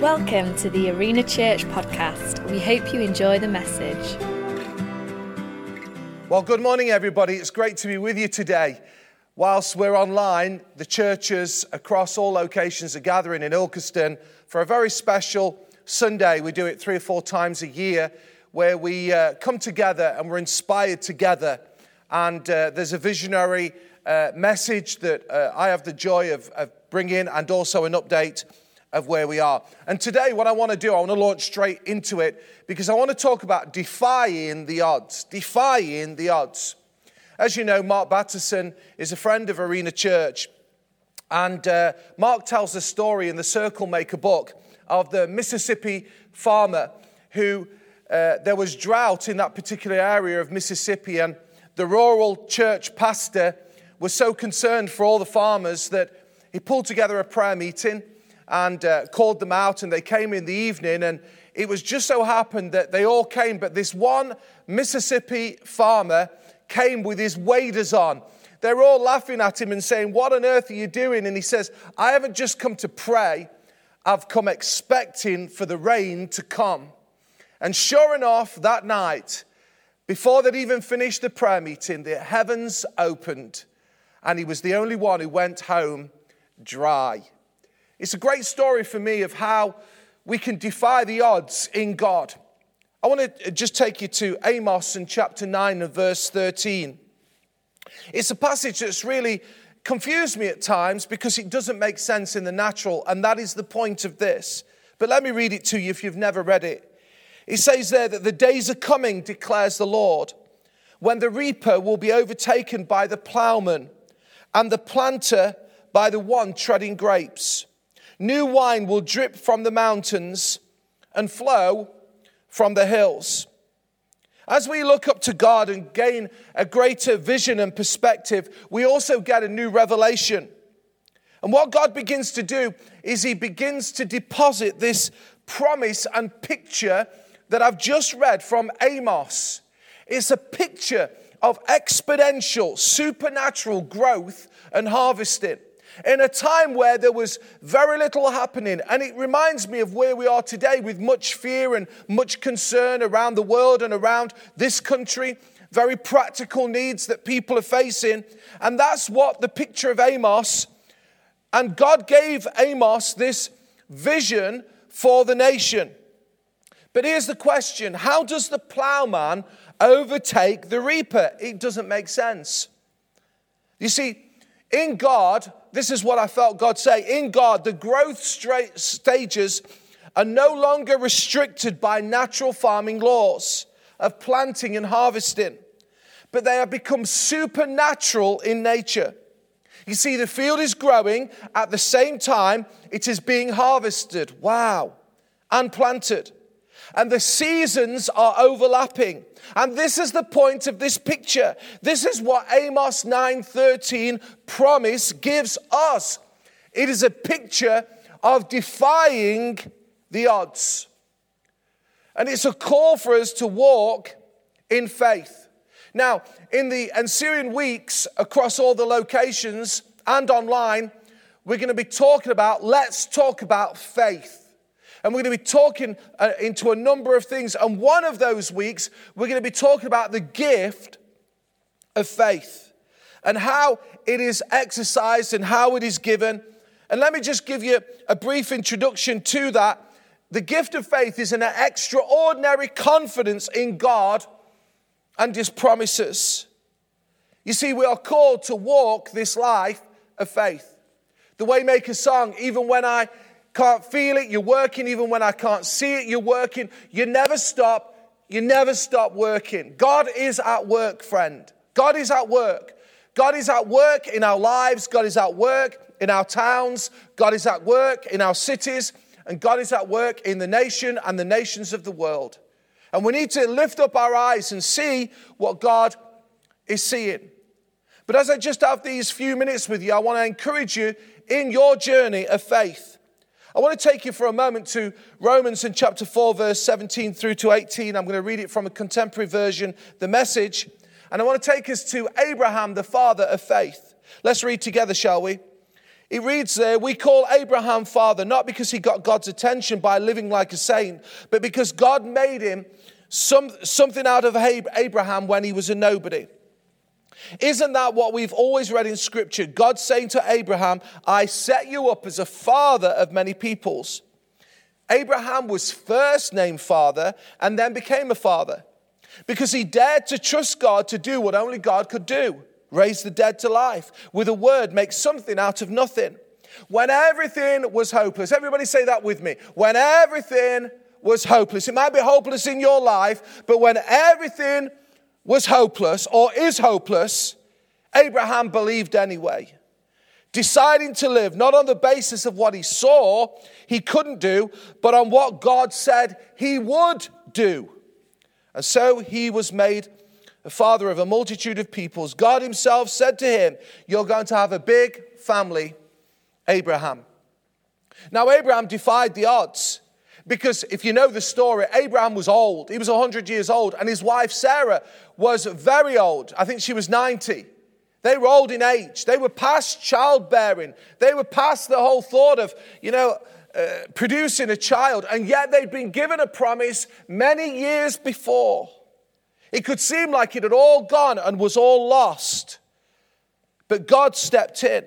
Welcome to the Arena Church podcast. We hope you enjoy the message. Well, good morning, everybody. It's great to be with you today. Whilst we're online, the churches across all locations are gathering in Ilkeston for a very special Sunday. We do it three or four times a year where we uh, come together and we're inspired together. And uh, there's a visionary uh, message that uh, I have the joy of, of bringing and also an update of where we are. And today, what I want to do, I want to launch straight into it because I want to talk about defying the odds. Defying the odds. As you know, Mark Batterson is a friend of Arena Church. And uh, Mark tells a story in the Circle Maker book of the Mississippi farmer who uh, there was drought in that particular area of Mississippi, and the rural church pastor was so concerned for all the farmers that he pulled together a prayer meeting and uh, called them out, and they came in the evening. And it was just so happened that they all came, but this one Mississippi farmer came with his waders on. They're all laughing at him and saying, What on earth are you doing? And he says, I haven't just come to pray, I've come expecting for the rain to come. And sure enough, that night, before they'd even finished the prayer meeting, the heavens opened, and he was the only one who went home dry. It's a great story for me of how we can defy the odds in God. I want to just take you to Amos in chapter 9 and verse 13. It's a passage that's really confused me at times because it doesn't make sense in the natural, and that is the point of this. But let me read it to you if you've never read it. It says there that the days are coming, declares the Lord, when the reaper will be overtaken by the plowman and the planter by the one treading grapes. New wine will drip from the mountains and flow from the hills. As we look up to God and gain a greater vision and perspective, we also get a new revelation. And what God begins to do is He begins to deposit this promise and picture that I've just read from Amos. It's a picture of exponential, supernatural growth and harvesting in a time where there was very little happening. And it reminds me of where we are today with much fear and much concern around the world and around this country, very practical needs that people are facing. And that's what the picture of Amos, and God gave Amos this vision for the nation. But here's the question How does the plowman overtake the reaper? It doesn't make sense. You see, in God, this is what I felt God say. In God, the growth stages are no longer restricted by natural farming laws of planting and harvesting, but they have become supernatural in nature. You see, the field is growing at the same time it is being harvested. Wow. And planted and the seasons are overlapping. And this is the point of this picture. This is what Amos 9:13 promise gives us. It is a picture of defying the odds. And it's a call for us to walk in faith. Now, in the ensuing weeks across all the locations and online, we're going to be talking about let's talk about faith. And we're going to be talking uh, into a number of things. And one of those weeks, we're going to be talking about the gift of faith and how it is exercised and how it is given. And let me just give you a brief introduction to that. The gift of faith is an extraordinary confidence in God and His promises. You see, we are called to walk this life of faith. The Waymaker song, even when I can't feel it, you're working. Even when I can't see it, you're working. You never stop. You never stop working. God is at work, friend. God is at work. God is at work in our lives. God is at work in our towns. God is at work in our cities. And God is at work in the nation and the nations of the world. And we need to lift up our eyes and see what God is seeing. But as I just have these few minutes with you, I want to encourage you in your journey of faith. I want to take you for a moment to Romans in chapter 4, verse 17 through to 18. I'm going to read it from a contemporary version, the message. And I want to take us to Abraham, the father of faith. Let's read together, shall we? He reads there, we call Abraham father, not because he got God's attention by living like a saint, but because God made him some, something out of Abraham when he was a nobody. Isn't that what we've always read in Scripture? God saying to Abraham, I set you up as a father of many peoples. Abraham was first named father and then became a father because he dared to trust God to do what only God could do raise the dead to life, with a word, make something out of nothing. When everything was hopeless, everybody say that with me. When everything was hopeless, it might be hopeless in your life, but when everything was hopeless or is hopeless, Abraham believed anyway. Deciding to live not on the basis of what he saw he couldn't do, but on what God said he would do. And so he was made the father of a multitude of peoples. God himself said to him, You're going to have a big family, Abraham. Now, Abraham defied the odds. Because if you know the story, Abraham was old. He was 100 years old, and his wife Sarah was very old. I think she was 90. They were old in age. They were past childbearing. They were past the whole thought of, you know, uh, producing a child. And yet they'd been given a promise many years before. It could seem like it had all gone and was all lost. But God stepped in,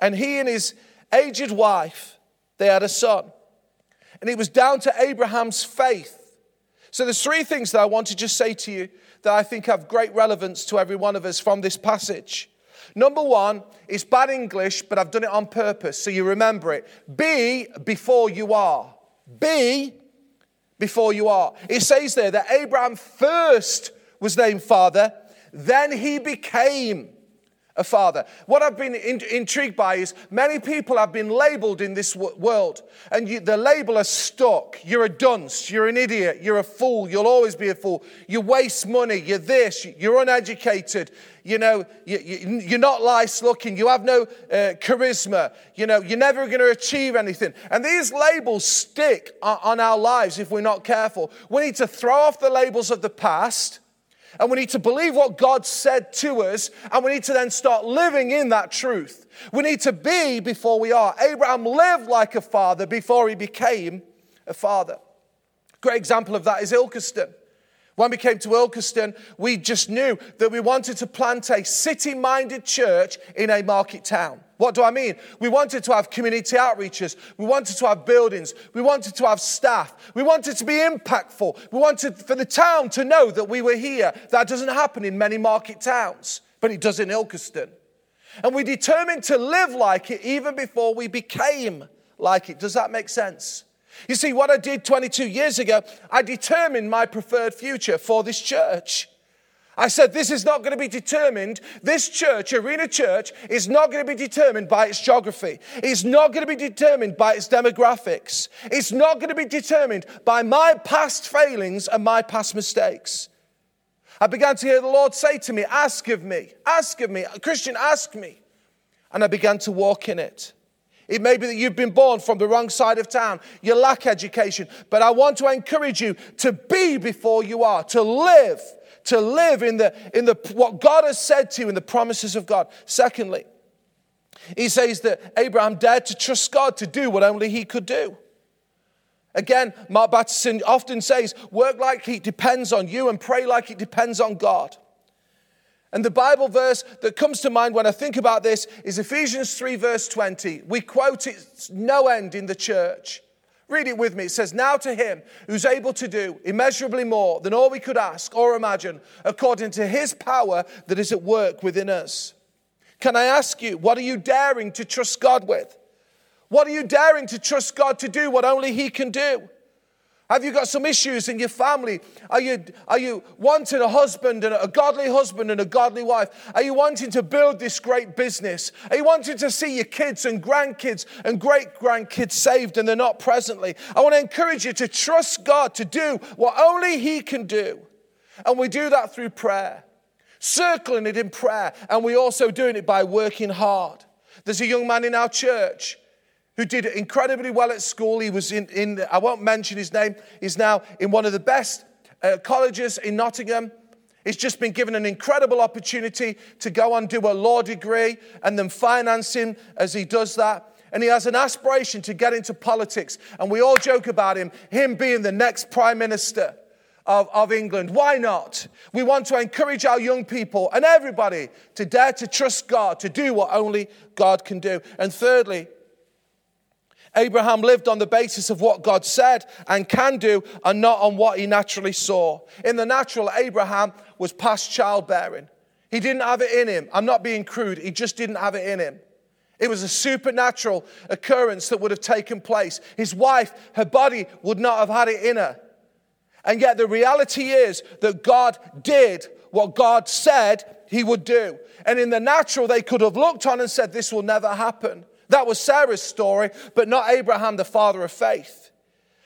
and he and his aged wife, they had a son. And it was down to Abraham's faith. So there's three things that I want to just say to you that I think have great relevance to every one of us from this passage. Number one is bad English, but I've done it on purpose so you remember it. Be before you are. Be before you are. It says there that Abraham first was named father, then he became a father. What I've been in, intrigued by is many people have been labeled in this w- world, and you, the label is stuck. You're a dunce, you're an idiot, you're a fool, you'll always be a fool. You waste money, you're this, you're uneducated, you know, you, are not nice looking, you have no uh, charisma, you know, you're never going to achieve anything. And these labels stick on, on our lives if we're not careful. We need to throw off the labels of the past and we need to believe what God said to us, and we need to then start living in that truth. We need to be before we are. Abraham lived like a father before he became a father. Great example of that is Ilkeston. When we came to Ilkeston, we just knew that we wanted to plant a city minded church in a market town. What do I mean? We wanted to have community outreaches. We wanted to have buildings. We wanted to have staff. We wanted to be impactful. We wanted for the town to know that we were here. That doesn't happen in many market towns, but it does in Ilkeston. And we determined to live like it even before we became like it. Does that make sense? You see, what I did 22 years ago, I determined my preferred future for this church. I said, this is not going to be determined. This church, Arena Church, is not going to be determined by its geography. It's not going to be determined by its demographics. It's not going to be determined by my past failings and my past mistakes. I began to hear the Lord say to me, Ask of me, ask of me, Christian, ask me. And I began to walk in it. It may be that you've been born from the wrong side of town. You lack education. But I want to encourage you to be before you are, to live, to live in the, in the, what God has said to you in the promises of God. Secondly, he says that Abraham dared to trust God to do what only he could do. Again, Mark Batterson often says, work like it depends on you and pray like it depends on God. And the Bible verse that comes to mind when I think about this is Ephesians 3, verse 20. We quote it no end in the church. Read it with me. It says, Now to him who's able to do immeasurably more than all we could ask or imagine, according to his power that is at work within us. Can I ask you, what are you daring to trust God with? What are you daring to trust God to do what only he can do? Have you got some issues in your family? Are you, are you wanting a husband and a godly husband and a godly wife? Are you wanting to build this great business? Are you wanting to see your kids and grandkids and great grandkids saved and they're not presently? I want to encourage you to trust God to do what only He can do. And we do that through prayer, circling it in prayer, and we're also doing it by working hard. There's a young man in our church who did incredibly well at school. He was in, in I won't mention his name, he's now in one of the best uh, colleges in Nottingham. He's just been given an incredible opportunity to go and do a law degree and then finance him as he does that. And he has an aspiration to get into politics. And we all joke about him, him being the next prime minister of, of England. Why not? We want to encourage our young people and everybody to dare to trust God, to do what only God can do. And thirdly, Abraham lived on the basis of what God said and can do and not on what he naturally saw. In the natural, Abraham was past childbearing. He didn't have it in him. I'm not being crude, he just didn't have it in him. It was a supernatural occurrence that would have taken place. His wife, her body would not have had it in her. And yet, the reality is that God did what God said he would do. And in the natural, they could have looked on and said, This will never happen. That was Sarah's story, but not Abraham, the father of faith.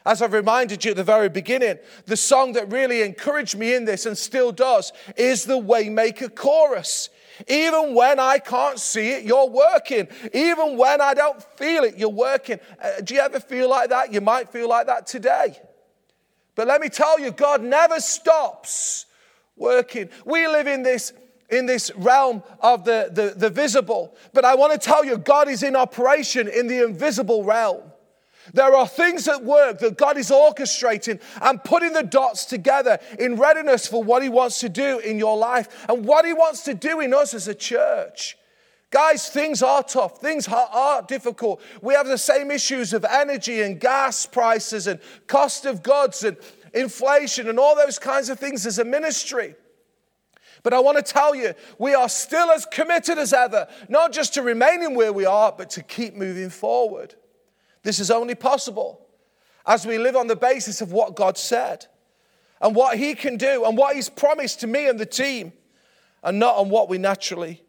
As I've reminded you at the very beginning, the song that really encouraged me in this and still does is the Waymaker chorus. Even when I can't see it, you're working. Even when I don't feel it, you're working. Uh, do you ever feel like that? You might feel like that today. But let me tell you, God never stops working. We live in this in this realm of the, the, the visible. But I want to tell you, God is in operation in the invisible realm. There are things at work that God is orchestrating and putting the dots together in readiness for what He wants to do in your life and what He wants to do in us as a church. Guys, things are tough. Things are, are, difficult. We have the same issues of energy and gas prices and cost of goods and inflation and all those kinds of things as a ministry. But I want to tell you, we are still as committed as ever, not just to remaining where we are, but to keep moving forward. This is only possible as we live on the basis of what God said and what He can do and what He's promised to me and the team, and not on what we naturally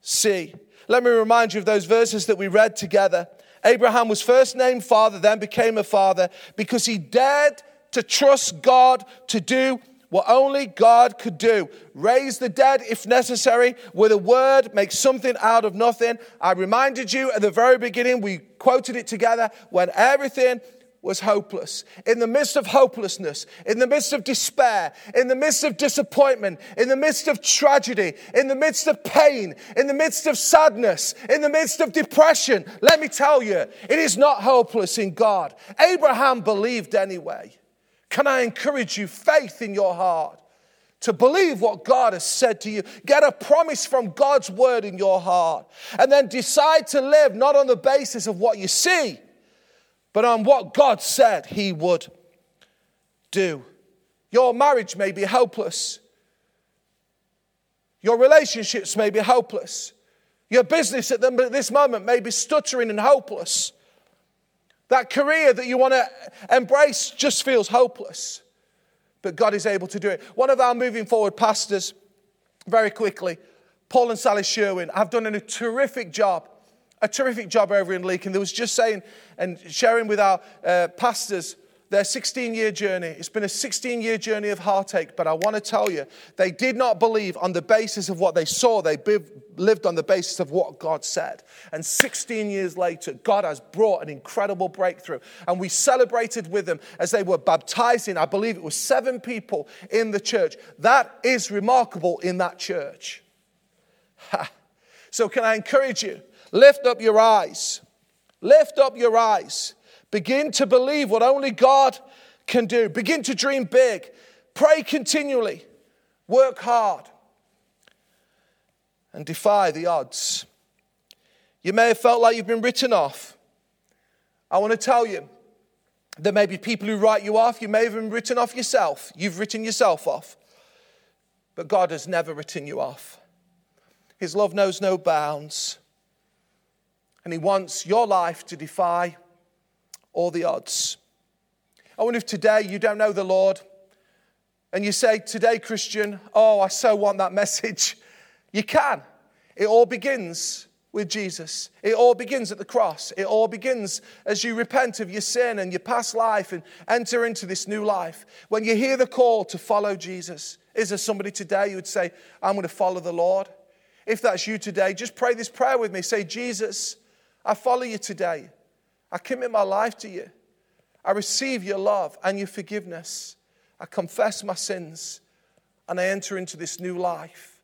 see. Let me remind you of those verses that we read together. Abraham was first named father, then became a father because he dared to trust God to do what only God could do. Raise the dead if necessary with a word, make something out of nothing. I reminded you at the very beginning, we quoted it together, when everything was hopeless. In the midst of hopelessness, in the midst of despair, in the midst of disappointment, in the midst of tragedy, in the midst of pain, in the midst of sadness, in the midst of depression, let me tell you, it is not hopeless in God. Abraham believed anyway. Can I encourage you, faith in your heart, to believe what God has said to you? Get a promise from God's word in your heart, and then decide to live not on the basis of what you see, but on what God said He would do. Your marriage may be hopeless. Your relationships may be hopeless. Your business at this moment may be stuttering and hopeless. That career that you want to embrace just feels hopeless. But God is able to do it. One of our moving forward pastors, very quickly, Paul and Sally Sherwin, have done a terrific job, a terrific job over in Leek. And they was just saying and sharing with our uh, pastors their 16 year journey. It's been a 16 year journey of heartache, but I want to tell you, they did not believe on the basis of what they saw. They lived on the basis of what God said. And 16 years later, God has brought an incredible breakthrough. And we celebrated with them as they were baptizing. I believe it was seven people in the church. That is remarkable in that church. so, can I encourage you? Lift up your eyes. Lift up your eyes Begin to believe what only God can do. Begin to dream big. Pray continually. Work hard. And defy the odds. You may have felt like you've been written off. I want to tell you, there may be people who write you off. You may have been written off yourself. You've written yourself off. But God has never written you off. His love knows no bounds. And He wants your life to defy all the odds. I wonder if today you don't know the Lord and you say, Today, Christian, oh, I so want that message. You can. It all begins with Jesus. It all begins at the cross. It all begins as you repent of your sin and your past life and enter into this new life. When you hear the call to follow Jesus, is there somebody today who would say, I'm going to follow the Lord? If that's you today, just pray this prayer with me. Say, Jesus, I follow you today. I commit my life to you. I receive your love and your forgiveness. I confess my sins and I enter into this new life.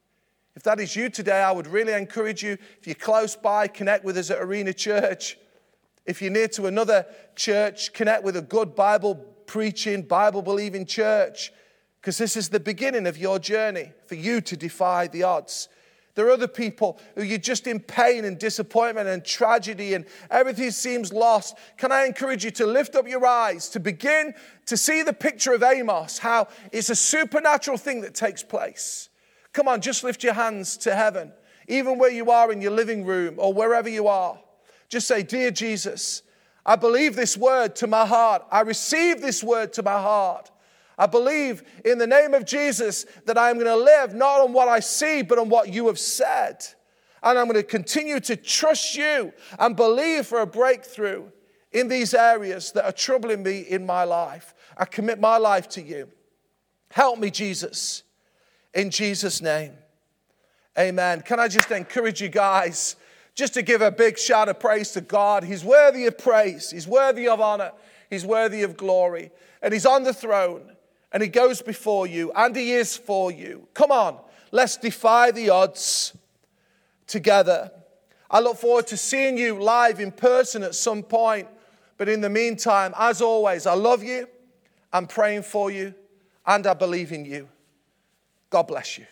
If that is you today, I would really encourage you, if you're close by, connect with us at Arena Church. If you're near to another church, connect with a good Bible preaching, Bible believing church, because this is the beginning of your journey for you to defy the odds. There are other people who you're just in pain and disappointment and tragedy and everything seems lost. Can I encourage you to lift up your eyes, to begin to see the picture of Amos, how it's a supernatural thing that takes place? Come on, just lift your hands to heaven, even where you are in your living room or wherever you are. Just say, Dear Jesus, I believe this word to my heart. I receive this word to my heart. I believe in the name of Jesus that I am going to live not on what I see, but on what you have said. And I'm going to continue to trust you and believe for a breakthrough in these areas that are troubling me in my life. I commit my life to you. Help me, Jesus, in Jesus' name. Amen. Can I just encourage you guys just to give a big shout of praise to God? He's worthy of praise, He's worthy of honor, He's worthy of glory, and He's on the throne and He goes before you and He is for you. Come on, let's defy the odds together. I look forward to seeing you live in person at some point. But in the meantime, as always, I love you, I'm praying for you, and I believe in you. God bless you.